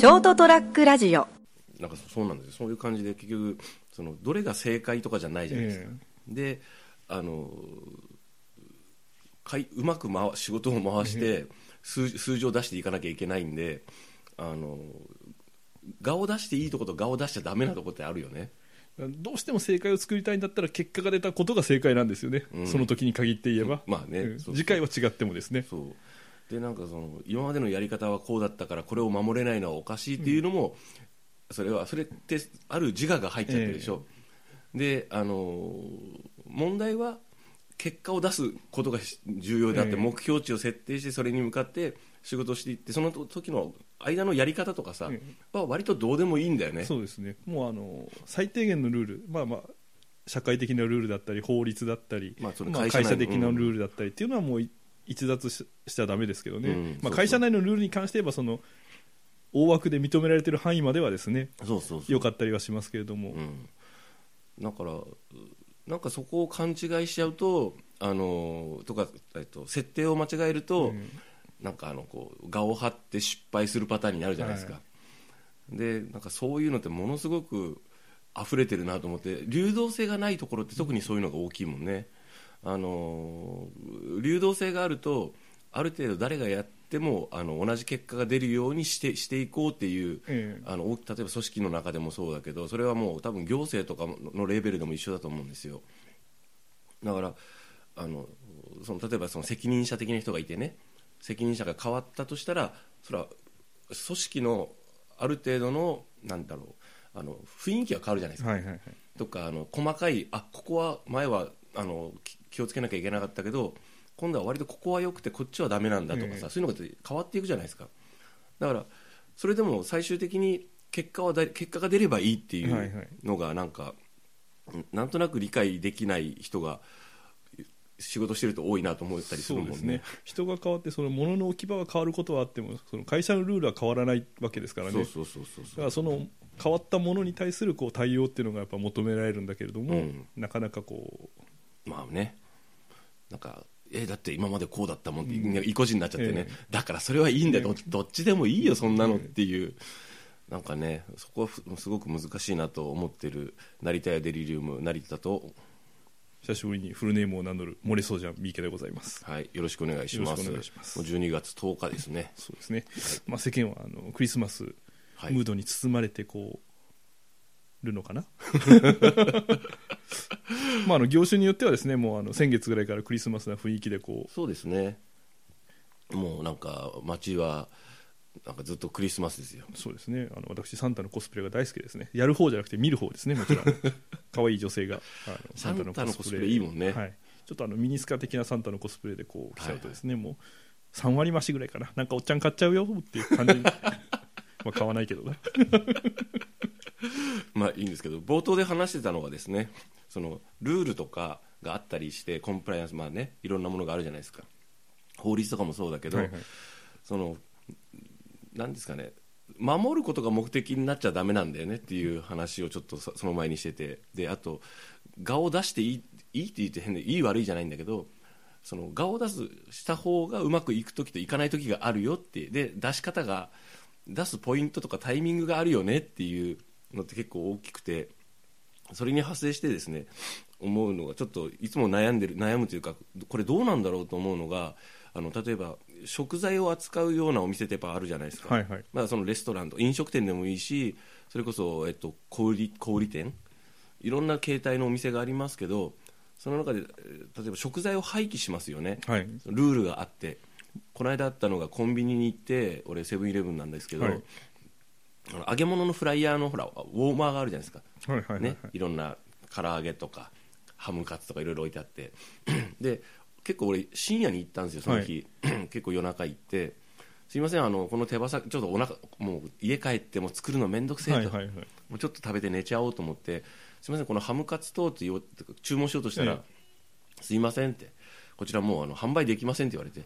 ショートトラックラジオ。なんかそうなんですよ。そういう感じで結局そのどれが正解とかじゃないじゃないですか、であのかいうまく回仕事を回して数数字を出していかなきゃいけないんであの画を出していいとこと画を出しちゃダメなとこってあるよね。どうしても正解を作りたいんだったら結果が出たことが正解なんですよね、うん。その時に限って言えば、まあね。うん。次回は違ってもですね。そうでなんかその今までのやり方はこうだったからこれを守れないのはおかしいっていうのも、それはそれってある自我が入っちゃってるでしょ、であの問題は結果を出すことが重要であって、ええ。目標値を設定してそれに向かって仕事をしていってその時の間のやり方とかさ、えは割とどうでもいいんだよね。そうですね。もうあの最低限のルール。まあまあ社会的なルールだったり法律だったり、まあ会社的なルールだったりっていうのはもうい逸脱ししちゃダメですけどね、まあ、うんそうそう。会社内のルールに関して言えばその大枠で認められている範囲まではですねそうそうそう。良かったりはしますけれども、うん、だからなんかそこを勘違いしちゃうとあのとか、えっと、設定を間違えると、うん。なんかあのこう我を張って失敗するパターンになるじゃないですか、はでなんかそういうのってものすごく溢れてるなと思って流動性がないところって特にそういうのが大きいもんねあの流動性があるとある程度誰がやってもあの同じ結果が出るようにしてしていこうっていうええ。あのお例えば組織の中でもそうだけどそれはもう多分行政とかのレベルでも一緒だと思うんですよ。だからあのその例えばその責任者的な人がいてね責任者が変わったとしたらそれは組織のある程度のなんだろうあの雰囲気が変わるじゃないですか、はいはいはい。とかあの細かいあここは前はあのき気をつけなきゃいけなかったけど今度は割とここは良くてこっちはダメなんだとかさ、ええそういうのが変わっていくじゃないですか。だからそれでも最終的に結果はだ結果が出ればいいっていはいうはい。のがなんか、うんなんとなく理解できない人が仕事してると多いなと思ったりするもんね。ね。人が変わってその物の置き場が変わることはあってもその会社のルールは変わらないわけですからね。だからその変わったものに対するこう対応っていうのがやっぱ求められるんだけれども、うん。なかなかこまあねなんかえだって今までこうだったもんって、うん。意固地になっちゃってね、ええ。だからそれはいいんだよ、どどっちでもいいよそんなのっていう、なんかねそこはふすごく難しいなと思ってる成田やデリリウム成田と、う久しぶりにフルネームを名乗る漏れそうじゃん三池でございます。はい、よろしくお願いします。よろしくお願いします。もう12月10日ですね。そうですね、まあ、世間はあのクリスマスムはい。ードに包まれてこうるのかな？まああの業種によってはですねもうあの先月ぐらいからクリスマスな雰囲気でこうそうですね。もうなんか街はなんかずっとクリスマスですよ。そうですね。あの私サンタのコスプレが大好きですね。やる方じゃなくて見る方ですねもちろん。可愛い女性が。あのサンタのコスプレ。いいもんね。はい、ちょっとあのミニスカ的なサンタのコスプレでこう来ちゃうとですね、もう3割増しぐらいかな。なんかおっちゃん買っちゃうよっていう感じ。まあ買わないけどな まあいいんですけど冒頭で話してたのはですねそのルールとかがあったりしてコンプライアンスまあねいろんなものがあるじゃないですか。法律とかもそうだけど、はいはい。そのなんですかね守ることが目的になっちゃダメなんだよねっていう話をちょっとそその前にしててであと顔を出していいいいって言って変でいい悪いじゃないんだけどその顔を出すした方がうまくいく時といかない時があるよってで出し方が出すポイントとかタイミングがあるよねっていうのって結構大きくてそれに派生してですね思うのがちょっといつも悩んでる悩むというかこれどうなんだろうと思うのがあの例えば食材を扱うようなお店ってやっぱあるじゃないですか、はいはい。まあ、そのレストランと飲食店でもいいしそれこそ、えっと、小売り小売店？いろんな形態のお店がありますけどその中でえー例えば食材を廃棄しますよね。はい。ルールがあって。この間あったのがコンビニに行って俺セブンイレブンなんですけど、はい揚げ物のフライヤーのほらウォーマーがあるじゃないですか。はいはいはいね、いろんな唐揚げとかハムカツとかいろいろ置いてあって。で結構俺深夜に行ったんですよその日、結構夜中行って。すいませんあのこの手羽先ちょっとお腹もう家帰っても作るの面倒くせえと、はいはいはい。もうちょっと食べて寝ちゃおうと思って。すいませんこのハムカツとって注文しようとしたら、えすいませんって。こちらもうあの販売できませんって言われて。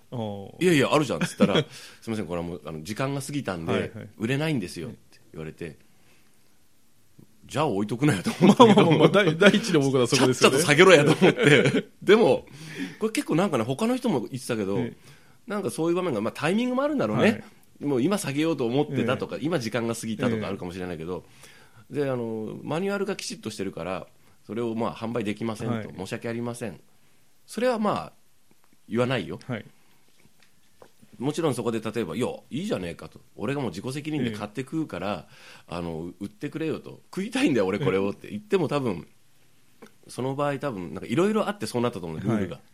いやいやあるじゃんっつったら すいませんこれはもうあの時間が過ぎたんで、はいはい。売れないんですよ。って言われてじゃあ置いとくなよと思ったけど。まあまあまあ第第一の僕はそこですよね。ちょっと下げろやと思って。でもこれ結構なんかね他の人も言ってたけど、えなんかそういう場面が、まあ、タイミングもあるんだろうね、はい。もう今下げようと思ってたとか、今時間が過ぎたとかあるかもしれないけど、であのマニュアルがきちっとしてるからそれをまあ販売できませんと、はい。申し訳ありません。それはまあ言わないよ。はいもちろんそこで例えば「いやいいじゃねえか」と「俺がもう自己責任で買って食うから、あの売ってくれよ」と「食いたいんだよ俺これを」って。言っても多分その場合多分なんかいろいろあってそうなったと思うルールが、はい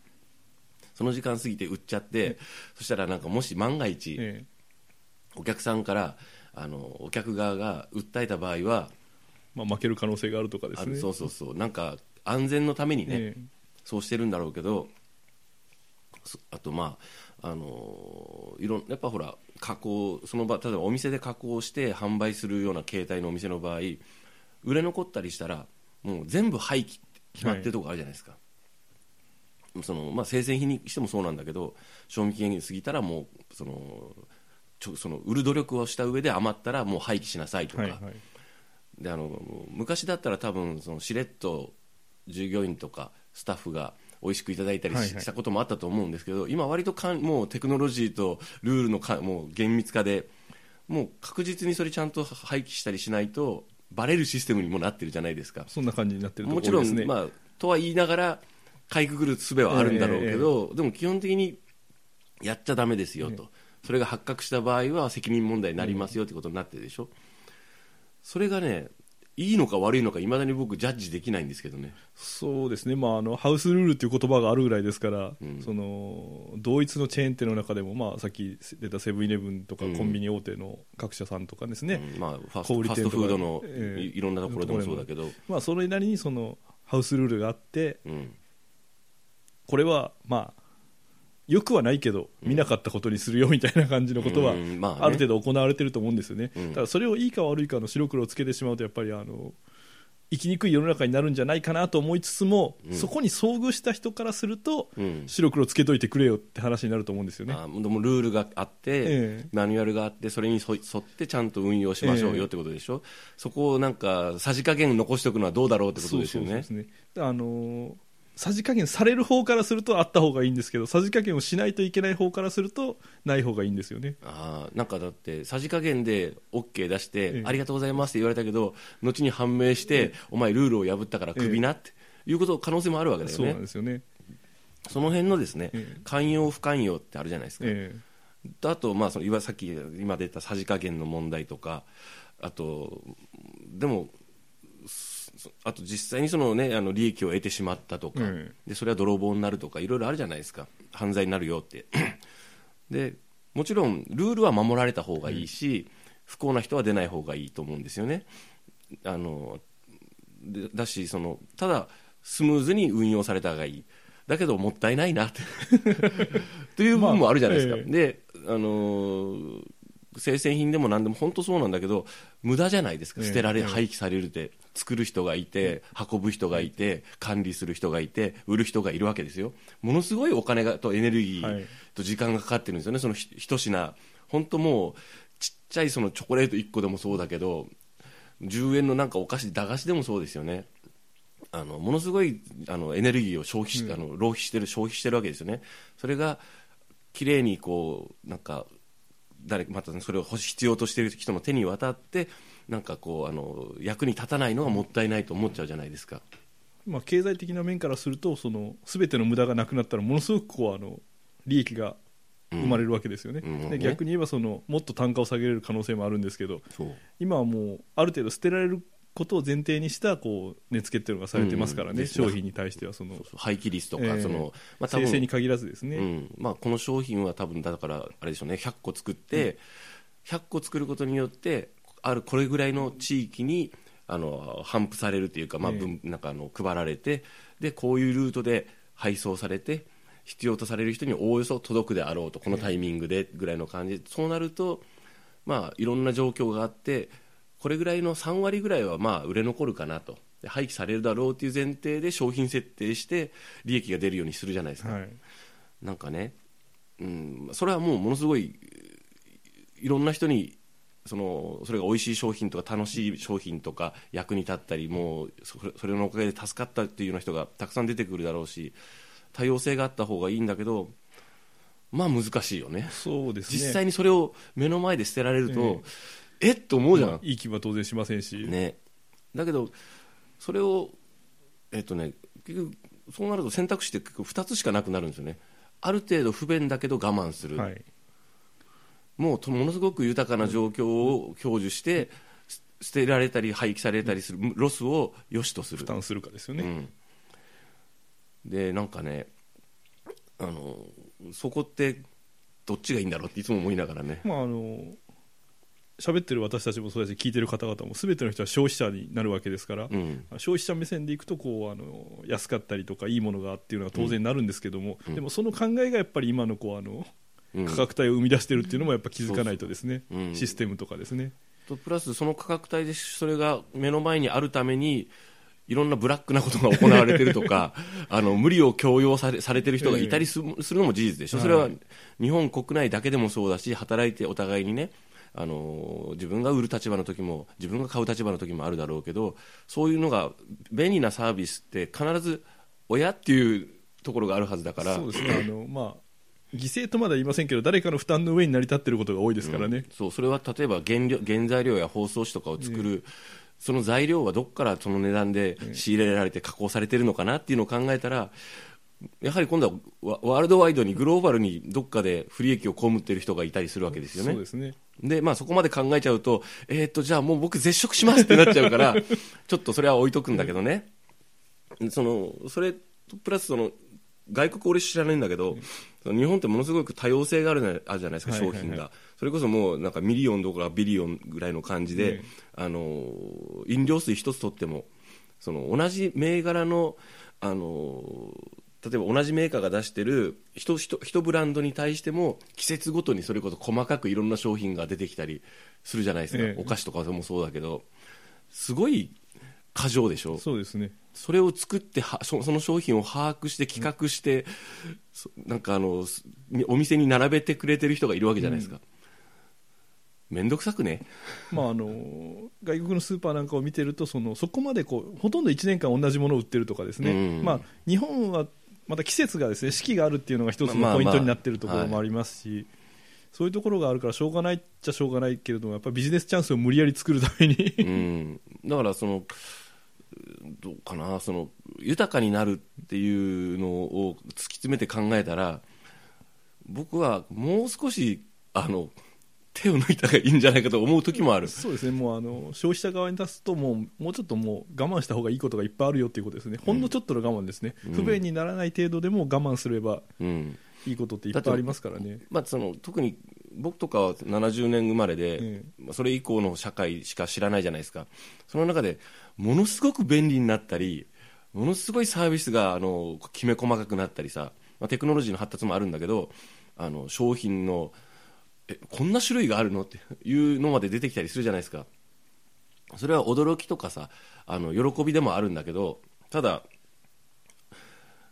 その時間過ぎて売っちゃって、そしたらなんかもし万が一、えお客さんからあのお客側が訴えた場合は、まあ、負ける可能性があるとかですね。あそうそうそう。なんか安全のためにね、えそうしてるんだろうけどそあとまああのいろんやっぱほら加工その場例えばお店で加工して販売するような形態のお店の場合売れ残ったりしたらもう全部廃棄って決まってるとこあるじゃないですか、そのまあ、生鮮品にしてもそうなんだけど賞味期限過ぎたらもうそのちょその売る努力をした上で余ったらもう廃棄しなさいとか、はいはい。であの昔だったら多分そのしれっと従業員とかスタッフが美味しくいただいたりし,、はいはい。たこともあったと思うんですけど今割とかんもうテクノロジーとルールのかもう厳密化でもう確実にそれちゃんと廃棄したりしないとバレるシステムにもなってるじゃないですか。そんな感じになってるとこもちろん、まあ、とは言いながらかいくぐる術はあるんだろうけど、でも基本的にやっちゃだめですよと、それが発覚した場合は責任問題になりますよってことになってるでしょ、それがねいいのか悪いのかいまだに僕ジャッジできないんですけどね。そうですね、まあ、あのハウスルールっていう言葉があるぐらいですから、うん。その同一のチェーン店の中でも、まあ、さっき出たセブンイレブンとかうん。コンビニ大手の各社さんとかですね、うん。まあ、ファストフードのええ。いいろんなところでもそうだけど、まあ、それなりにそのハウスルールがあってうん。これはまあよくはないけど見なかったことにするよみたいな感じのことはある程度行われてると思うんですよね、うん。ただそれをいいか悪いかの白黒をつけてしまうとやっぱりあの生きにくい世の中になるんじゃないかなと思いつつも、うん。そこに遭遇した人からするとうん。白黒つけといてくれよって話になると思うんですよね。あでもルールがあって、ええ。マニュアルがあってそれに沿ってちゃんと運用しましょうよってことでしょ、そこをなんかさじ加減残しておくのはどうだろうってことですよね。そうそうそうですね。あのーさじ加減される方からするとあった方がいいんですけどさじ加減をしないといけない方からするとない方がいいんですよね。あーなんかだってさじ加減で OK 出して、ええ。ありがとうございますって言われたけど後に判明して、お前ルールを破ったからクビなって、いうこと可能性もあるわけだよそうねなんですよね。その辺のですね、ええ。寛容不寛容ってあるじゃないですか、えあと、まあ、そのいわさっき今出たさじ加減の問題とかあとでもそあと実際にその、ね、あの利益を得てしまったとか、えでそれは泥棒になるとかいろいろあるじゃないですか。犯罪になるよって。でもちろんルールは守られた方がいいし、不幸な人は出ない方がいいと思うんですよね。あのでだしそのただスムーズに運用された方がいい。だけどもったいないなって。という部分もあるじゃないですか、まあえであのー生鮮品でも何でも本当そうなんだけど無駄じゃないですか。ええ捨てられ、ええ。廃棄されるって。作る人がいて運ぶ人がいて管理する人がいて売る人がいるわけですよ。ものすごいお金がとエネルギーはい。と時間がかかってるんですよね。そのひ一品。本当もうちっちゃいそのチョコレート1個でもそうだけど10円のなんかお菓子駄菓子でもそうですよね。あのものすごいあのエネルギーを消費し、あの浪費してる消費してるわけですよね。それが綺麗にこうなんか誰またそれを必要としている人の手に渡ってなんかこうあの役に立たないのがもったいないと思っちゃうじゃないですか、まあ、経済的な面からするとその全ての無駄がなくなったらものすごくこうあの利益が生まれるわけですよね,、うん。で逆に言えばそのもっと単価を下げれる可能性もあるんですけど今はもうある程度捨てられることを前提にしたこう値付けっていうのがされてますからね、うん商品に対してはその廃棄率とか、ええ。そのまあ、多分生成に限らずですね、うん。まあ、この商品は多分だからあれでしょうね100個作って、100個作ることによってあるこれぐらいの地域にあの頒布されるというか,、まあ、ええ。分なんかあの配られてでこういうルートで配送されて必要とされる人におおよそ届くであろうとこのタイミングでぐらいの感じ。でそうなると、まあ、いろんな状況があってこれぐらいの3割ぐらいはまあ売れ残るかなと。で廃棄されるだろうという前提で商品設定して利益が出るようにするじゃないですか。はい。なんかね、うん、それはもうものすごいいろんな人にそのそれが美味しい商品とか楽しい商品とか役に立ったりもうそれのおかげで助かったっていうような人がたくさん出てくるだろうし多様性があった方がいいんだけどまあ難しいよね。そうですね。実際にそれを目の前で捨てられると、えっと思うじゃん、まあいい気は当然しませんし、ね、だけどそれをえっとね結局そうなると選択肢って結構2つしかなくなるんですよね。ある程度不便だけど我慢する、はい、もうとものすごく豊かな状況を享受して、す捨てられたり廃棄されたりするロスを良しとする。負担するかですよね、うん、でなんかねあのそこってどっちがいいんだろうっていつも思いながらね。まああの喋ってる私たちもそうだし聞いてる方々も全ての人は消費者になるわけですから、うん。消費者目線でいくとこうあの安かったりとかいいものがっていうのは当然なるんですけども、うん。でもその考えがやっぱり今のこうあのうん。価格帯を生み出してるっていうのもやっぱ気づかないとですね、そうん。システムとかですね。とプラスその価格帯でそれが目の前にあるためにいろんなブラックなことが行われてるとか あの無理を強要されされてる人がいたりす,、するのも事実でしょ、はい。それは日本国内だけでもそうだし働いてお互いにねあの自分が売る立場の時も自分が買う立場の時もあるだろうけどそういうのが便利なサービスって必ず親っていうところがあるはずだからそうですね。あのまあ犠牲とまでは言いませんけど誰かの負担の上に成り立ってることが多いですからね、そうそれは例えば原料原材料や包装紙とかを作る、その材料はどこからその値段で仕入れられて加工されてるのかなっていうのを考えたらやはり今度はワワールドワイドにグローバルにどっかで不利益を被っている人がいたりするわけですよね。そうですね。で、まあ、そこまで考えちゃうと,、えー、とじゃあもう僕絶食しますってなっちゃうから ちょっとそれは置いとくんだけどね、そのそれとプラスその外国俺知らないんだけど、日本ってものすごく多様性があるねあるじゃないですか、商品が。それこそもうなんかミリオンどころかビリオンぐらいの感じで、うんあの飲料水一つとってもその同じ銘柄のあの例えば同じメーカーが出してる一一一ブランドに対しても季節ごとにそれこそ細かくいろんな商品が出てきたりするじゃないですか、ええ。お菓子とかでもそうだけど。すごい過剰でしょ。そうですね。それを作ってはそその商品を把握して企画して、そなんかあのすお店に並べてくれてる人がいるわけじゃないですか、めんどくさくね。まあ、あの外国のスーパーなんかを見てるとそのそこまでこうほとんど1年間同じものを売ってるとかですね、うん。まあ、日本はまた季節がですね四季があるっていうのが一つのポイントになっているところはいもありますし、そういうところがあるからしょうがないっちゃしょうがないけれどもやっぱビジネスチャンスを無理やり作るために。うん、だからそのどうかなその豊かになるっていうのを突き詰めて考えたら僕はもう少しあの手を抜いた方がいいんじゃないかと思う時もある。そうですね。もうあの消費者側に立つともうもうちょっともう我慢した方がいいことがいっぱいあるよっていうことですね、ほんのちょっとの我慢ですね、うん。不便にならない程度でも我慢すればうん。いいことっていっぱいありますからね。まあ、その特に僕とかは70年生まれで、え。まあそれ以降の社会しか知らないじゃないですか。その中でものすごく便利になったりものすごいサービスがあのきめ細かくなったりさ、まあ、テクノロジーの発達もあるんだけどあの商品のこんな種類があるの？っていうのまで出てきたりするじゃないですか。それは驚きとかさあの喜びでもあるんだけどただ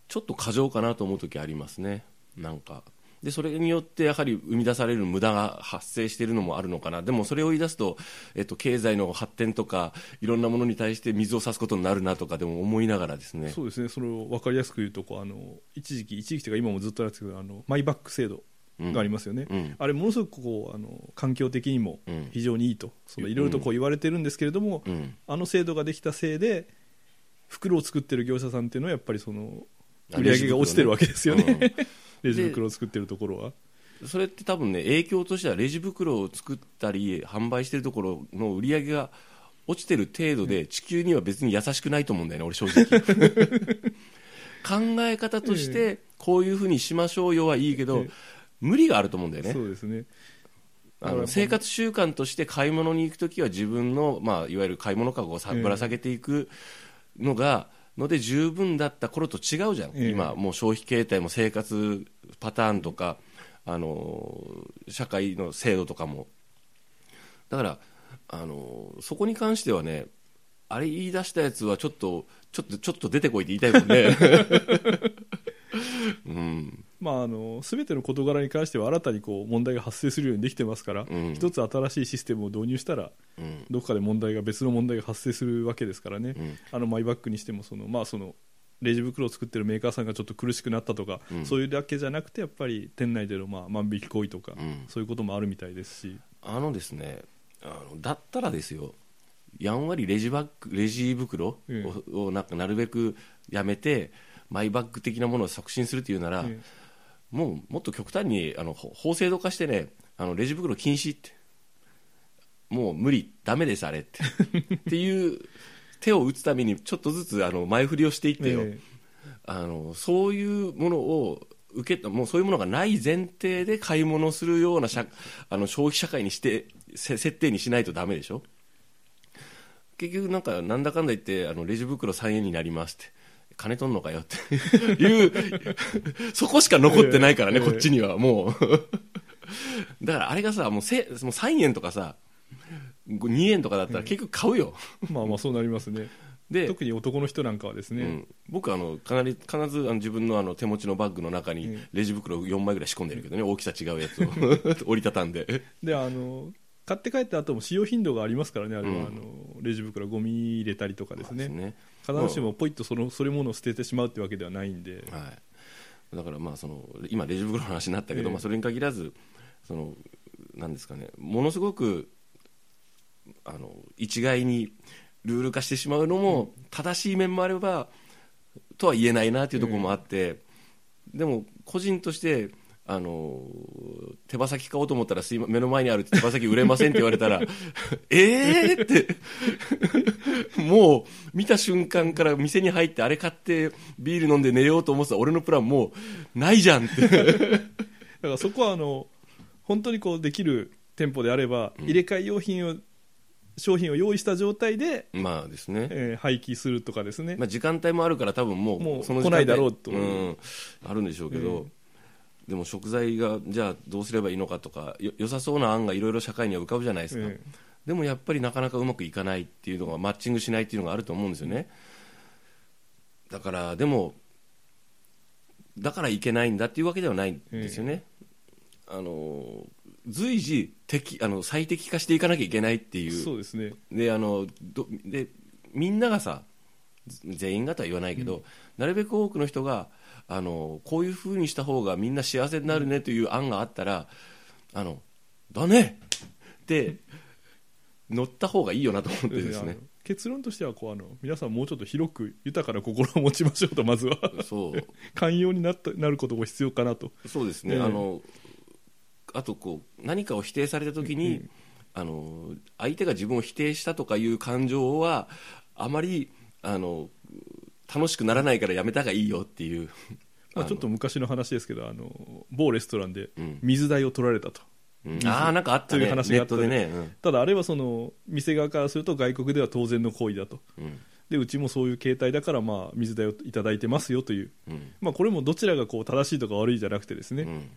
ちょっと過剰かなと思う時ありますね。なんか。でそれによってやはり生み出される無駄が発生しているのもあるのかな。でもそれを言い出すと、えっと、経済の発展とかいろんなものに対して水を差すことになるなとかでも思いながらですね。そうですね。それを分かりやすく言うとこうあの一時期一時期というか今もずっとあるんですけどあのマイバック制度。がありますよね、うん。あれものすごくこうあの環境的にもうん。非常にいいと。そのいろいろとこう言われてるんですけれども、うん。あの制度ができたせいで袋を作ってる業者さんっていうのはやっぱりそのあ売り上げが落ちてるわけですよね。レジ袋 を作ってるところは。それって多分ね影響としてはレジ袋を作ったり販売してるところの売り上げが落ちてる程度で地球には別に優しくないと思うんだよね俺正直。考え方としてこういうふうにしましょうよはいいけどええ無理があると思うんだよね。そうですね。あの生活習慣として買い物に行くときは自分の、まあ、いわゆる買い物かごをぶら下げていくのが、ので十分だった頃と違うじゃん、ええ。今、もう消費形態も生活パターンとか、あの社会の制度とかも。だから、あのそこに関してはね、あれ言い出したやつはちょっと、ちょっと、ちょっと出てこいって言いたいもんね。うん、まあ、あの全ての事柄に関しては新たにこう問題が発生するようにできてますから、うん。一つ新しいシステムを導入したらうん、どこかで問題が別の問題が発生するわけですからね、うん。あのマイバッグにしてもその、まあ、そのレジ袋を作ってるメーカーさんがちょっと苦しくなったとか、うん。そういうだけじゃなくてやっぱり店内でのまあ万引き行為とか、うん。そういうこともあるみたいですし、あのですねあのだったらですよやんわりレジバッグレジ袋を,、なんかなるべくやめてマイバッグ的なものを促進するっていうなら、えもうもっと極端にあのほ法制度化してねあのレジ袋禁止って。もう無理ダメですあれって。っていう手を打つためにちょっとずつあの前振りをしていってよ、えあのそういうものを受けたもうそういうものがない前提で買い物をするような社あの消費社会にしてせ設定にしないとダメでしょ。結局なんかなんだかんだ言ってあのレジ袋3円になりますって金取んのかよって。いうそこしか残ってないからね、ええ。こっちにはもう。だからあれがさもうせもう3円とかさ2円とかだったら結局買うよ、えまあまあ そうなりますね。で特に男の人なんかはですね、うん、僕あのかなり必ずあの自分のあの手持ちのバッグの中にうんレジ袋4枚ぐらい仕込んでるけどね、大きさ違うやつを。折りたたんで。であの買って帰った後も使用頻度がありますからねあれは、うん。あのレジ袋ゴミ入れたりとかですね。ね。必ずしもポイッとそのそれものを捨ててしまうってわけではないんで、はい、だからまあその今レジ袋の話になったけど、ええ。まあ、それに限らずそのなんですかね。ものすごくあの一概にルール化してしまうのも正しい面もあればとは言えないなというところもあって、でも個人としてあの手羽先買おうと思ったらすいま目の前にある手羽先売れませんって言われたら ええって。もう見た瞬間から店に入ってあれ買ってビール飲んで寝ようと思ってた俺のプランもうないじゃんって。だからそこはあの本当にこうできる店舗であれば、入れ替え用品を商品を用意した状態で、まあですね、えー廃棄するとかですね、まあ、時間帯もあるから多分もうもうその時間帯来ないだろうとん、あるんでしょうけど、でも食材がじゃあどうすればいいのかとかよ良さそうな案がいろいろ社会には浮かぶじゃないですか、えでもやっぱりなかなかうまくいかないっていうのがマッチングしないっていうのがあると思うんですよね。だからでもだからいけないんだっていうわけではないんですよね、あの随時適あの最適化していかなきゃいけないっていう。そうですね。であのどでみんながさ全員がとは言わないけど、なるべく多くの人があのこういうふうにした方がみんな幸せになるねという案があったらあのだねって乗った方がいいよなと思ってですね。結論としてはこうあの皆さんもうちょっと広く豊かな心を持ちましょうとまずは。そう。寛容になったなることも必要かなと。そうですね、ええ。あのあとこう何かを否定された時に、うん。あの相手が自分を否定したとかいう感情はあまりあの楽しくならないからやめた方がいいよっていう、まあ、ちょっと昔の話ですけどあの某レストランでうん。水代を取られたと、うん。ああなんかあったという話があったトでね、ただあれはその店側からすると外国では当然の行為だと。うんうん。でうちもそういう形態だからまあ水代をいただいてますよという、うん。まあ、これもどちらがこう正しいとか悪いじゃなくてですね、うん。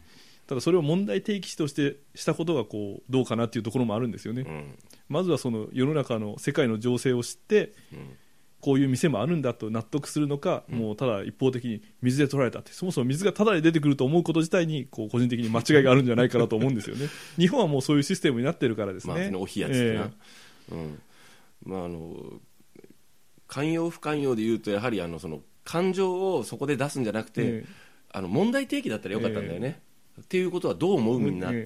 ただそれを問題提起としてしたことがこうどうかなっていうところもあるんですよね、うん。まずはその世の中の世界の情勢を知ってうんこういう店もあるんだと納得するのか、うん。もうただ一方的に水で取られたってそもそも水がタダで出てくると思うこと自体にこう個人的に間違いがあるんじゃないかなと思うんですよね。日本はもうそういうシステムになってるからですね、まあ、お冷やつってな、うん。まあ、あの寛容不寛容で言うとやはりあのその感情をそこで出すんじゃなくて、えあの問題提起だったらよかったんだよね、っていうことはどう思うみんな。って、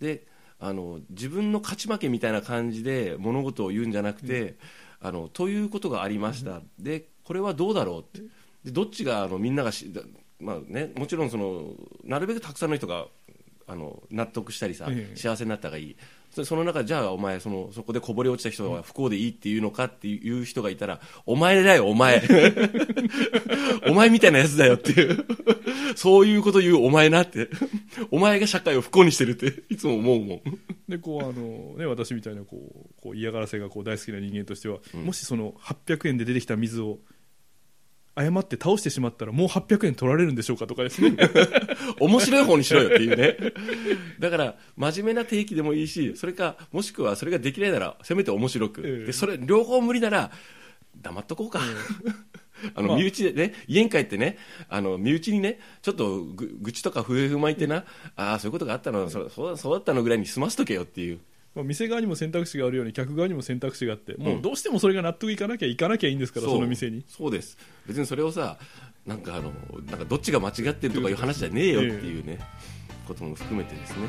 え。であの自分の勝ち負けみたいな感じで物事を言うんじゃなくて、あのということがありました、でこれはどうだろうって。でどっちがあのみんながし、だまあね、もちろんそのなるべくたくさんの人があの納得したりさ、ええ。幸せになった方がいいそその中じゃあお前そのそこでこぼれ落ちた人は不幸でいいっていうのかっていう人がいたらお前だよお前。お前みたいなやつだよっていう。そういうこと言うお前なって。お前が社会を不幸にしてるっていつも思うもん。でこうあの、ね、私みたいなこうこう嫌がらせがこう大好きな人間としては、うん。もしその800円で出てきた水を誤って倒してしまったらもう800円取られるんでしょうかとかですね。面白い方にしろよっていうね。だから真面目な定期でもいいしそれかもしくはそれができないならせめて面白く、ええ。でそれ両方無理なら黙っとこうか、あのまあ。身内でね家に帰ってねあの身内にねちょっとぐ愚痴とか笛踏まいてな、ああそういうことがあったのそそうだったのぐらいに済ませとけよっていうまあ、店側にも選択肢があるように客側にも選択肢があって、もうどうしてもそれが納得いかなきゃいかなきゃいいんですからその店に。そうです。別にそれをさなんかあのなんかどっちが間違ってるとかいう話じゃねえよっていうね、ことも含めてですね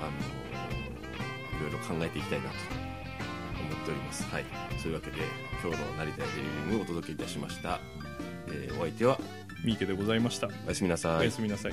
あのいろいろ考えていきたいなと思っております。はい。そういうわけで今日の成田やデリリングをお届けいたしました、えーお相手は三池でございました、おやすみなさい。おやすみなさい